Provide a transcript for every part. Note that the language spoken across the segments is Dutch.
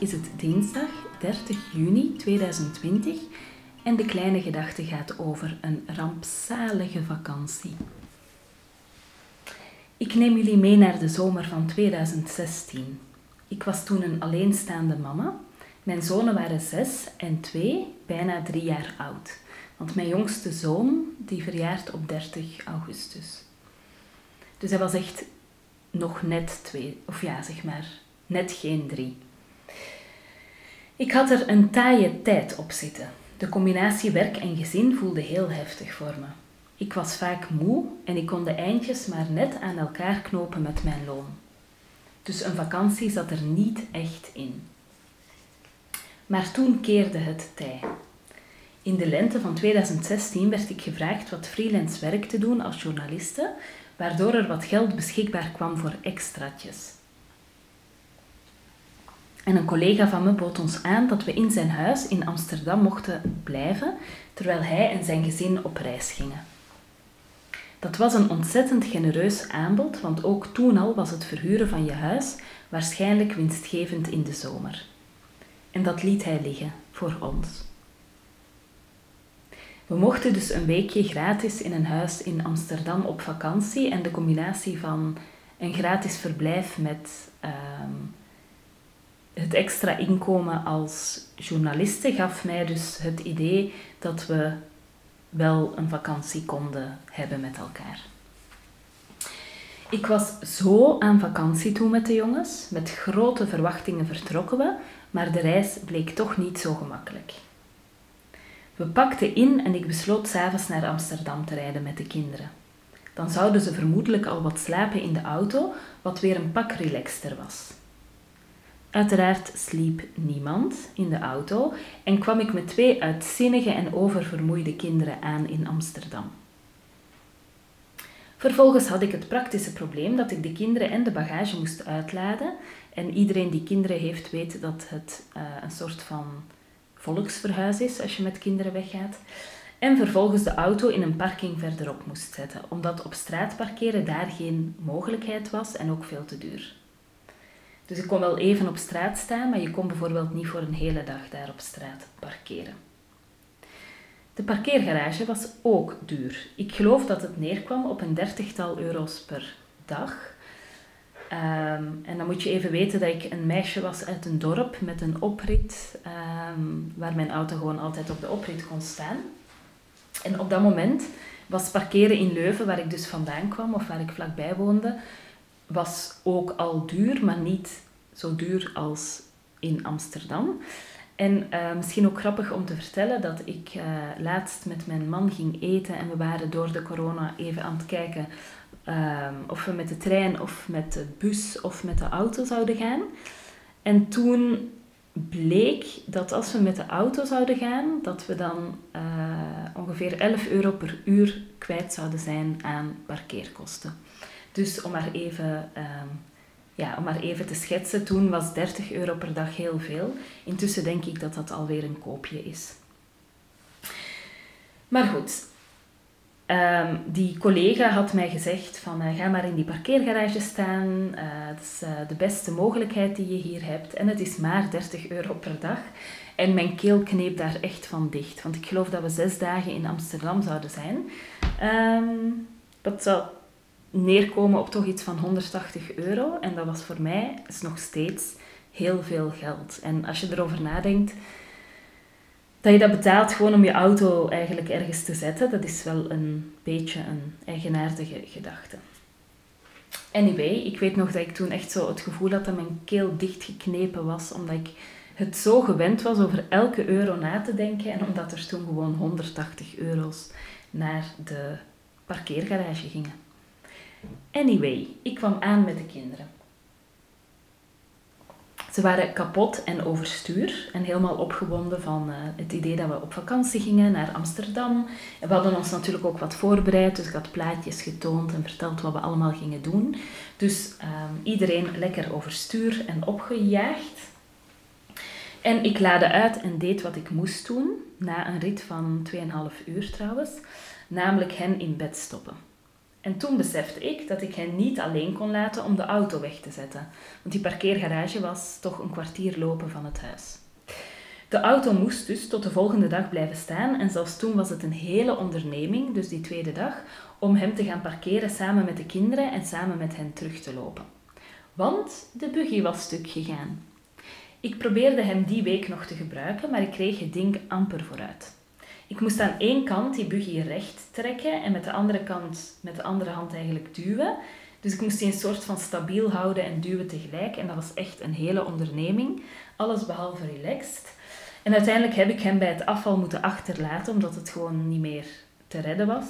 Is het dinsdag 30 juni 2020 en de kleine gedachte gaat over een rampzalige vakantie. Ik neem jullie mee naar de zomer van 2016. Ik was toen een alleenstaande mama. Mijn zonen waren zes en twee, bijna drie jaar oud. Want mijn jongste zoon die verjaart op 30 augustus. Dus hij was echt nog net twee, of ja, zeg maar, net geen drie. Ik had er een taaie tijd op zitten. De combinatie werk en gezin voelde heel heftig voor me. Ik was vaak moe en ik kon de eindjes maar net aan elkaar knopen met mijn loon. Dus een vakantie zat er niet echt in. Maar toen keerde het tij. In de lente van 2016 werd ik gevraagd wat freelance werk te doen als journaliste, waardoor er wat geld beschikbaar kwam voor extraatjes. En een collega van me bood ons aan dat we in zijn huis in Amsterdam mochten blijven, terwijl hij en zijn gezin op reis gingen. Dat was een ontzettend genereus aanbod, want ook toen al was het verhuren van je huis waarschijnlijk winstgevend in de zomer. En dat liet hij liggen voor ons. We mochten dus een weekje gratis in een huis in Amsterdam op vakantie en de combinatie van een gratis verblijf met ehm, het extra inkomen als journaliste gaf mij dus het idee dat we wel een vakantie konden hebben met elkaar. Ik was zo aan vakantie toe met de jongens. Met grote verwachtingen vertrokken we, maar de reis bleek toch niet zo gemakkelijk. We pakten in en ik besloot s'avonds naar Amsterdam te rijden met de kinderen. Dan zouden ze vermoedelijk al wat slapen in de auto, wat weer een pak relaxter was. Uiteraard sliep niemand in de auto en kwam ik met twee uitzinnige en oververmoeide kinderen aan in Amsterdam. Vervolgens had ik het praktische probleem dat ik de kinderen en de bagage moest uitladen. En iedereen die kinderen heeft weet dat het uh, een soort van volksverhuis is als je met kinderen weggaat. En vervolgens de auto in een parking verderop moest zetten, omdat op straat parkeren daar geen mogelijkheid was en ook veel te duur. Dus ik kon wel even op straat staan, maar je kon bijvoorbeeld niet voor een hele dag daar op straat parkeren. De parkeergarage was ook duur. Ik geloof dat het neerkwam op een dertigtal euro's per dag. Ehm, en dan moet je even weten dat ik een meisje was uit een dorp met een oprit, ehm, waar mijn auto gewoon altijd op de oprit kon staan. En op dat moment was parkeren in Leuven, waar ik dus vandaan kwam of waar ik vlakbij woonde, was ook al duur, maar niet zo duur als in Amsterdam. En uh, misschien ook grappig om te vertellen dat ik uh, laatst met mijn man ging eten en we waren door de corona even aan het kijken uh, of we met de trein of met de bus of met de auto zouden gaan. En toen bleek dat als we met de auto zouden gaan, dat we dan ongeveer 11 euro per uur kwijt zouden zijn aan parkeerkosten. Dus om maar even ehm, ja, om maar even te schetsen, toen was 30 euro per dag heel veel. Intussen denk ik dat dat alweer een koopje is. Maar goed, ehm, die collega had mij gezegd van uh, ga maar in die parkeergarage staan. Uh, dat is uh, de beste mogelijkheid die je hier hebt. En het is maar 30 euro per dag. En mijn keel kneep daar echt van dicht. Want ik geloof dat we zes dagen in Amsterdam zouden zijn. Um, dat zou neerkomen op toch iets van 180 euro. En dat was voor mij is nog steeds heel veel geld. En als je erover nadenkt, dat je dat betaalt gewoon om je auto eigenlijk ergens te zetten, dat is wel een beetje een eigenaardige gedachte. Anyway, ik weet nog dat ik toen echt zo het gevoel had dat mijn keel dichtgeknepen was, omdat ik het zo gewend was over elke euro na te denken en omdat er toen gewoon 180 euro's naar de parkeergarage gingen. Anyway, ik kwam aan met de kinderen. Ze waren kapot en overstuur en helemaal opgewonden van uh, het idee dat we op vakantie gingen naar Amsterdam. We hadden ons natuurlijk ook wat voorbereid, dus ik had plaatjes getoond en verteld wat we allemaal gingen doen. Dus um, iedereen lekker overstuur en opgejaagd. En ik laadde uit en deed wat ik moest doen, na een rit van 2,5 uur trouwens, namelijk hen in bed stoppen. En toen besefte ik dat ik hen niet alleen kon laten om de auto weg te zetten, want die parkeergarage was toch een kwartier lopen van het huis. De auto moest dus tot de volgende dag blijven staan en zelfs toen was het een hele onderneming, dus die tweede dag, om hem te gaan parkeren samen met de kinderen en samen met hen terug te lopen. Want de buggy was stuk gegaan. Ik probeerde hem die week nog te gebruiken, maar ik kreeg het ding amper vooruit. Ik moest aan één kant die buggy recht trekken en met de andere kant met de andere hand eigenlijk duwen. Dus ik moest die een soort van stabiel houden en duwen tegelijk. En dat was echt een hele onderneming. Alles behalve relaxed. En uiteindelijk heb ik hem bij het afval moeten achterlaten, omdat het gewoon niet meer te redden was.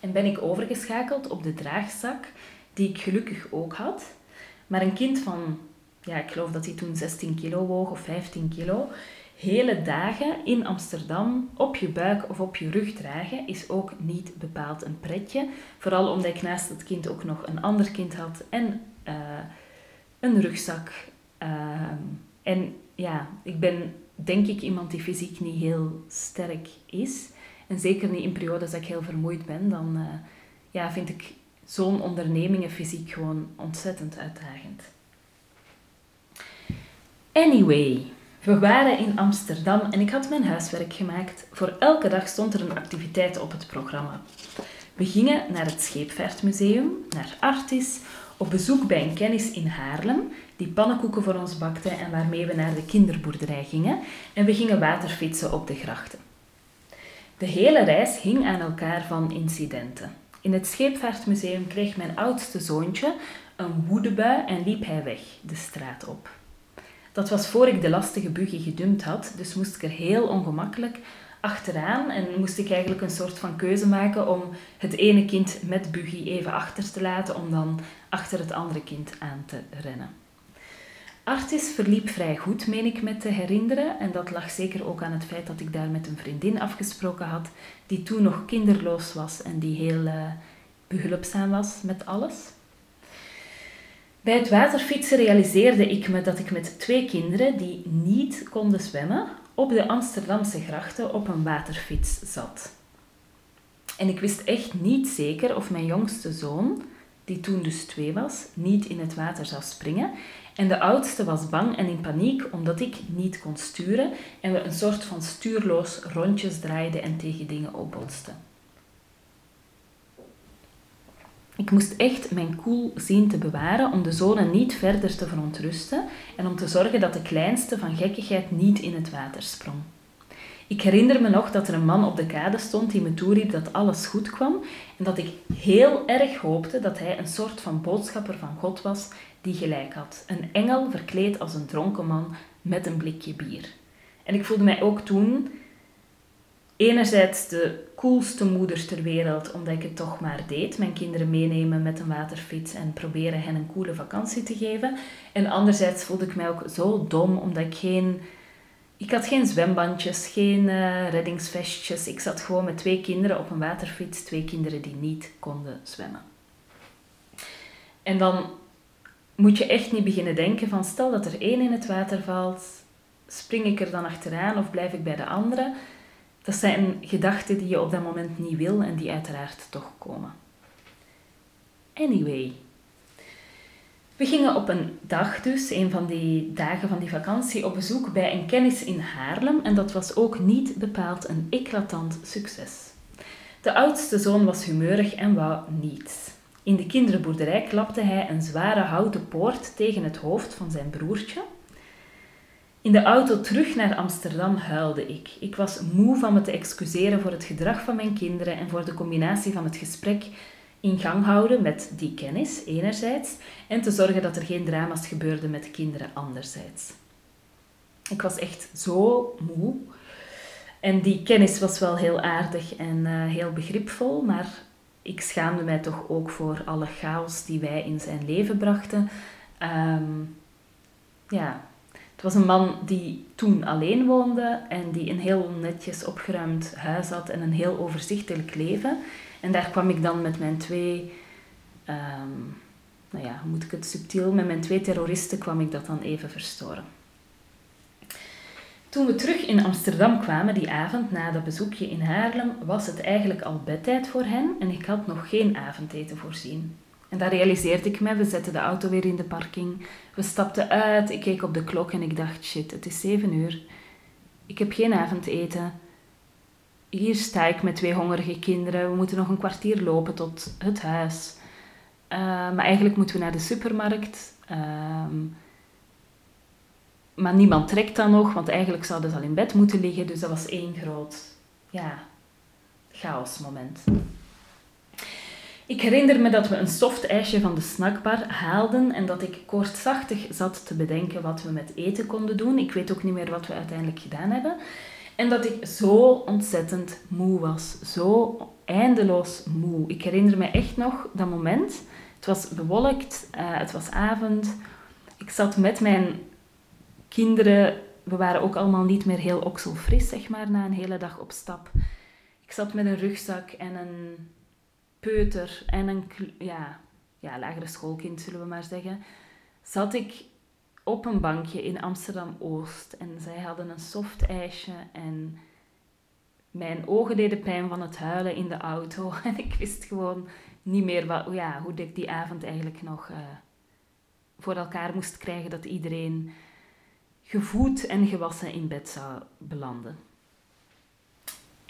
En ben ik overgeschakeld op de draagzak, die ik gelukkig ook had. Maar een kind van, ja, ik geloof dat hij toen 16 kilo woog of 15 kilo, hele dagen in Amsterdam op je buik of op je rug dragen is ook niet bepaald een pretje. Vooral omdat ik naast het kind ook nog een ander kind had en uh, een rugzak. Uh, en ja, ik ben denk ik iemand die fysiek niet heel sterk is. En zeker niet in periodes dat ik heel vermoeid ben, dan uh, ja, vind ik zo'n ondernemingen fysiek gewoon ontzettend uitdagend. Anyway, we waren in Amsterdam en ik had mijn huiswerk gemaakt. Voor elke dag stond er een activiteit op het programma. We gingen naar het Scheepvaartmuseum, naar Artis, op bezoek bij een kennis in Haarlem, die pannenkoeken voor ons bakte en waarmee we naar de kinderboerderij gingen. En we gingen waterfietsen op de grachten. De hele reis hing aan elkaar van incidenten. In het Scheepvaartmuseum kreeg mijn oudste zoontje een woedebui en liep hij weg de straat op. Dat was voor ik de lastige buggy gedumpt had, dus moest ik er heel ongemakkelijk achteraan en moest ik eigenlijk een soort van keuze maken om het ene kind met buggy even achter te laten om dan achter het andere kind aan te rennen. Artis verliep vrij goed, meen ik me te herinneren. En dat lag zeker ook aan het feit dat ik daar met een vriendin afgesproken had, die toen nog kinderloos was en die heel uh, behulpzaam was met alles. Bij het waterfietsen realiseerde ik me dat ik met twee kinderen die niet konden zwemmen op de Amsterdamse grachten op een waterfiets zat. En ik wist echt niet zeker of mijn jongste zoon, die toen dus twee was, niet in het water zou springen. En de oudste was bang en in paniek omdat ik niet kon sturen en we een soort van stuurloos rondjes draaiden en tegen dingen opbotsten. Ik moest echt mijn koel zien te bewaren om de zonen niet verder te verontrusten en om te zorgen dat de kleinste van gekkigheid niet in het water sprong. Ik herinner me nog dat er een man op de kade stond die me toeriep dat alles goed kwam en dat ik heel erg hoopte dat hij een soort van boodschapper van God was die gelijk had. Een engel verkleed als een dronken man met een blikje bier. En ik voelde mij ook toen enerzijds de coolste moeder ter wereld, omdat ik het toch maar deed. Mijn kinderen meenemen met een waterfiets en proberen hen een coole vakantie te geven. En anderzijds voelde ik mij ook zo dom, omdat ik geen... Ik had geen zwembandjes, geen uh, reddingsvestjes. Ik zat gewoon met twee kinderen op een waterfiets. Twee kinderen die niet konden zwemmen. En dan moet je echt niet beginnen denken van stel dat er één in het water valt, spring ik er dan achteraan of blijf ik bij de andere? Dat zijn gedachten die je op dat moment niet wil en die uiteraard toch komen. Anyway. We gingen op een dag dus, een van die dagen van die vakantie, op bezoek bij een kennis in Haarlem en dat was ook niet bepaald een eclatant succes. De oudste zoon was humeurig en wou niets. In de kinderboerderij klapte hij een zware houten poort tegen het hoofd van zijn broertje in de auto terug naar Amsterdam huilde ik. Ik was moe van me te excuseren voor het gedrag van mijn kinderen en voor de combinatie van het gesprek in gang houden met die kennis enerzijds en te zorgen dat er geen drama's gebeurden met kinderen anderzijds. Ik was echt zo moe. En die kennis was wel heel aardig en uh, heel begripvol, maar ik schaamde mij toch ook voor alle chaos die wij in zijn leven brachten. Um, ja, het was een man die toen alleen woonde en die een heel netjes opgeruimd huis had en een heel overzichtelijk leven. En daar kwam ik dan met mijn twee, um, nou ja, hoe moet ik het subtiel, met mijn twee terroristen kwam ik dat dan even verstoren. Toen we terug in Amsterdam kwamen die avond na dat bezoekje in Haarlem, was het eigenlijk al bedtijd voor hen en ik had nog geen avondeten voorzien. En dat realiseerde ik me. We zetten de auto weer in de parking. We stapten uit. Ik keek op de klok en ik dacht: shit, het is zeven uur. Ik heb geen avondeten. Hier sta ik met twee hongerige kinderen. We moeten nog een kwartier lopen tot het huis. Uh, maar eigenlijk moeten we naar de supermarkt. Ehm, maar niemand trekt dan nog, want eigenlijk zouden ze al in bed moeten liggen. Dus dat was één groot ja, chaosmoment. Ik herinner me dat we een soft ijsje van de snackbar haalden en dat ik koortsachtig zat te bedenken wat we met eten konden doen. Ik weet ook niet meer wat we uiteindelijk gedaan hebben. En dat ik zo ontzettend moe was. Zo eindeloos moe. Ik herinner me echt nog dat moment. Het was bewolkt, uh, het was avond. Ik zat met mijn kinderen. We waren ook allemaal niet meer heel okselfris, zeg maar, na een hele dag op stap. Ik zat met een rugzak en een peuter en een ja, ja, lagere schoolkind, zullen we maar zeggen, zat ik op een bankje in Amsterdam-Oost. En zij hadden een soft ijsje en mijn ogen deden pijn van het huilen in de auto. En ik wist gewoon niet meer wat, ja, hoe ik die avond eigenlijk nog uh, voor elkaar moest krijgen dat iedereen gevoed en gewassen in bed zou belanden.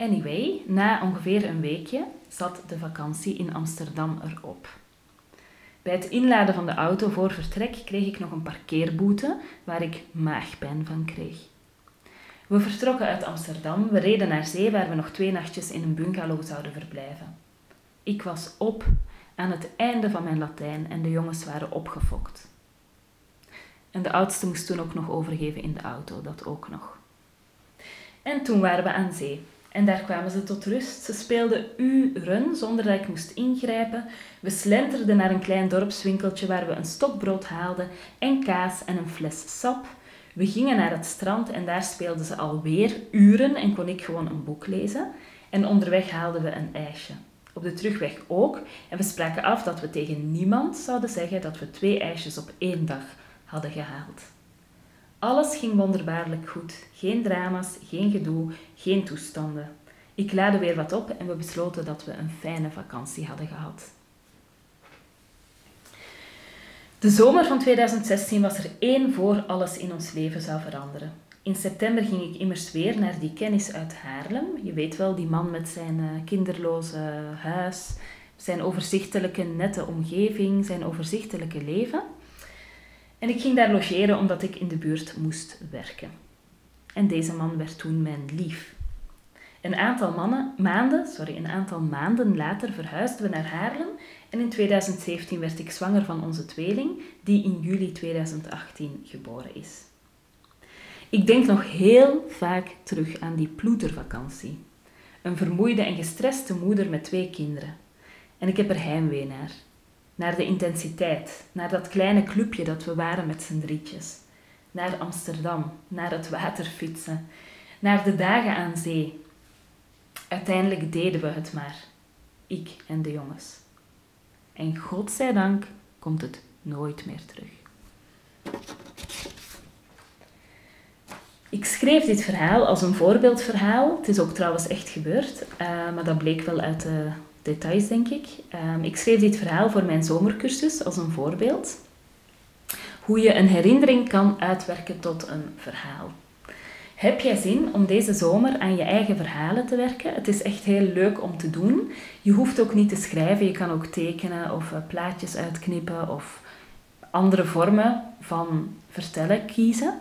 Anyway, na ongeveer een weekje zat de vakantie in Amsterdam erop. Bij het inladen van de auto voor vertrek kreeg ik nog een parkeerboete waar ik maagpijn van kreeg. We vertrokken uit Amsterdam, we reden naar zee waar we nog twee nachtjes in een bungalow zouden verblijven. Ik was op aan het einde van mijn Latijn en de jongens waren opgefokt. En de oudste moest toen ook nog overgeven in de auto, dat ook nog. En toen waren we aan zee. En daar kwamen ze tot rust. Ze speelden uren zonder dat ik moest ingrijpen. We slenterden naar een klein dorpswinkeltje waar we een stokbrood haalden en kaas en een fles sap. We gingen naar het strand en daar speelden ze alweer uren en kon ik gewoon een boek lezen. En onderweg haalden we een ijsje. Op de terugweg ook. En we spraken af dat we tegen niemand zouden zeggen dat we twee ijsjes op één dag hadden gehaald. Alles ging wonderbaarlijk goed. Geen drama's, geen gedoe, geen toestanden. Ik laadde weer wat op en we besloten dat we een fijne vakantie hadden gehad. De zomer van 2016 was er één voor alles in ons leven zou veranderen. In september ging ik immers weer naar die kennis uit Haarlem. Je weet wel, die man met zijn eh, kinderloze huis, zijn overzichtelijke nette omgeving, zijn overzichtelijke leven. En ik ging daar logeren omdat ik in de buurt moest werken. En deze man werd toen mijn lief. Een aantal mannen, maanden, sorry, een aantal maanden later verhuisden we naar Haarlem en in 2017 werd ik zwanger van onze tweeling, die in juli 2018 geboren is. Ik denk nog heel vaak terug aan die ploetervakantie. Een vermoeide en gestreste moeder met twee kinderen. En ik heb er heimwee naar naar de intensiteit, naar dat kleine clubje dat we waren met z'n drietjes, naar Amsterdam, naar het waterfietsen, naar de dagen aan zee. Uiteindelijk deden we het maar, ik en de jongens. En godzijdank komt het nooit meer terug. Ik schreef dit verhaal als een voorbeeldverhaal. Het is ook trouwens echt gebeurd, uh, maar dat bleek wel uit de details, denk ik. Um, ik schreef dit verhaal voor mijn zomercursus als een voorbeeld. Hoe je een herinnering kan uitwerken tot een verhaal. Heb jij zin om deze zomer aan je eigen verhalen te werken? Het is echt heel leuk om te doen. Je hoeft ook niet te schrijven, je kan ook tekenen of uh, plaatjes uitknippen of andere vormen van vertellen kiezen.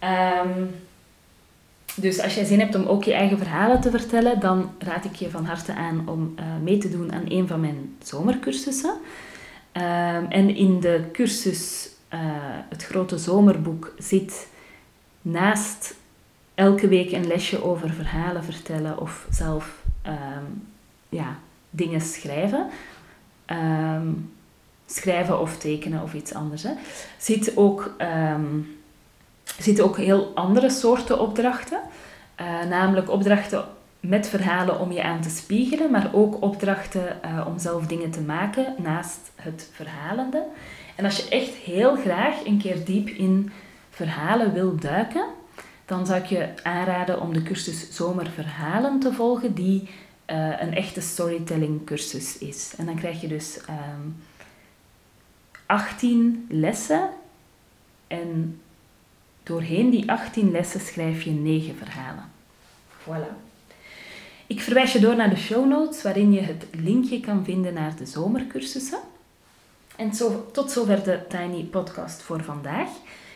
Um, dus als jij zin hebt om ook je eigen verhalen te vertellen, dan raad ik je van harte aan om uh, mee te doen aan een van mijn zomercursussen. Uh, en in de cursus, uh, het grote zomerboek, zit naast elke week een lesje over verhalen vertellen of zelf um, ja, dingen schrijven. Um, schrijven of tekenen of iets anders. Hè. Zit ook zitten ook heel andere soorten opdrachten. Uh, namelijk opdrachten met verhalen om je aan te spiegelen, maar ook opdrachten uh, om zelf dingen te maken naast het verhalende. En als je echt heel graag een keer diep in verhalen wil duiken, dan zou ik je aanraden om de cursus Zomerverhalen te volgen, die uh, een echte storytelling cursus is. En dan krijg je dus um, ehm, 18 lessen en doorheen die 18 lessen schrijf je 9 verhalen. Voilà. Ik verwijs je door naar de show notes waarin je het linkje kan vinden naar de zomercursussen. En zo, tot zover de Tiny Podcast voor vandaag.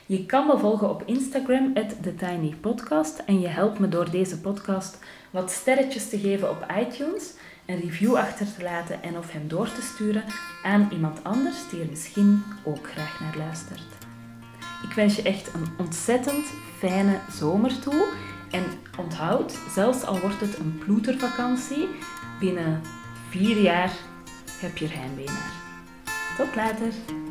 Je kan me volgen op Instagram, TheTinyPodcast. En je helpt me door deze podcast wat sterretjes te geven op iTunes, een review achter te laten en of hem door te sturen aan iemand anders die er misschien ook graag naar luistert. Ik wens je echt een ontzettend fijne zomer toe. En onthoud, zelfs al wordt het een ploetervakantie, binnen vier jaar heb je er heimwee naar. Tot later!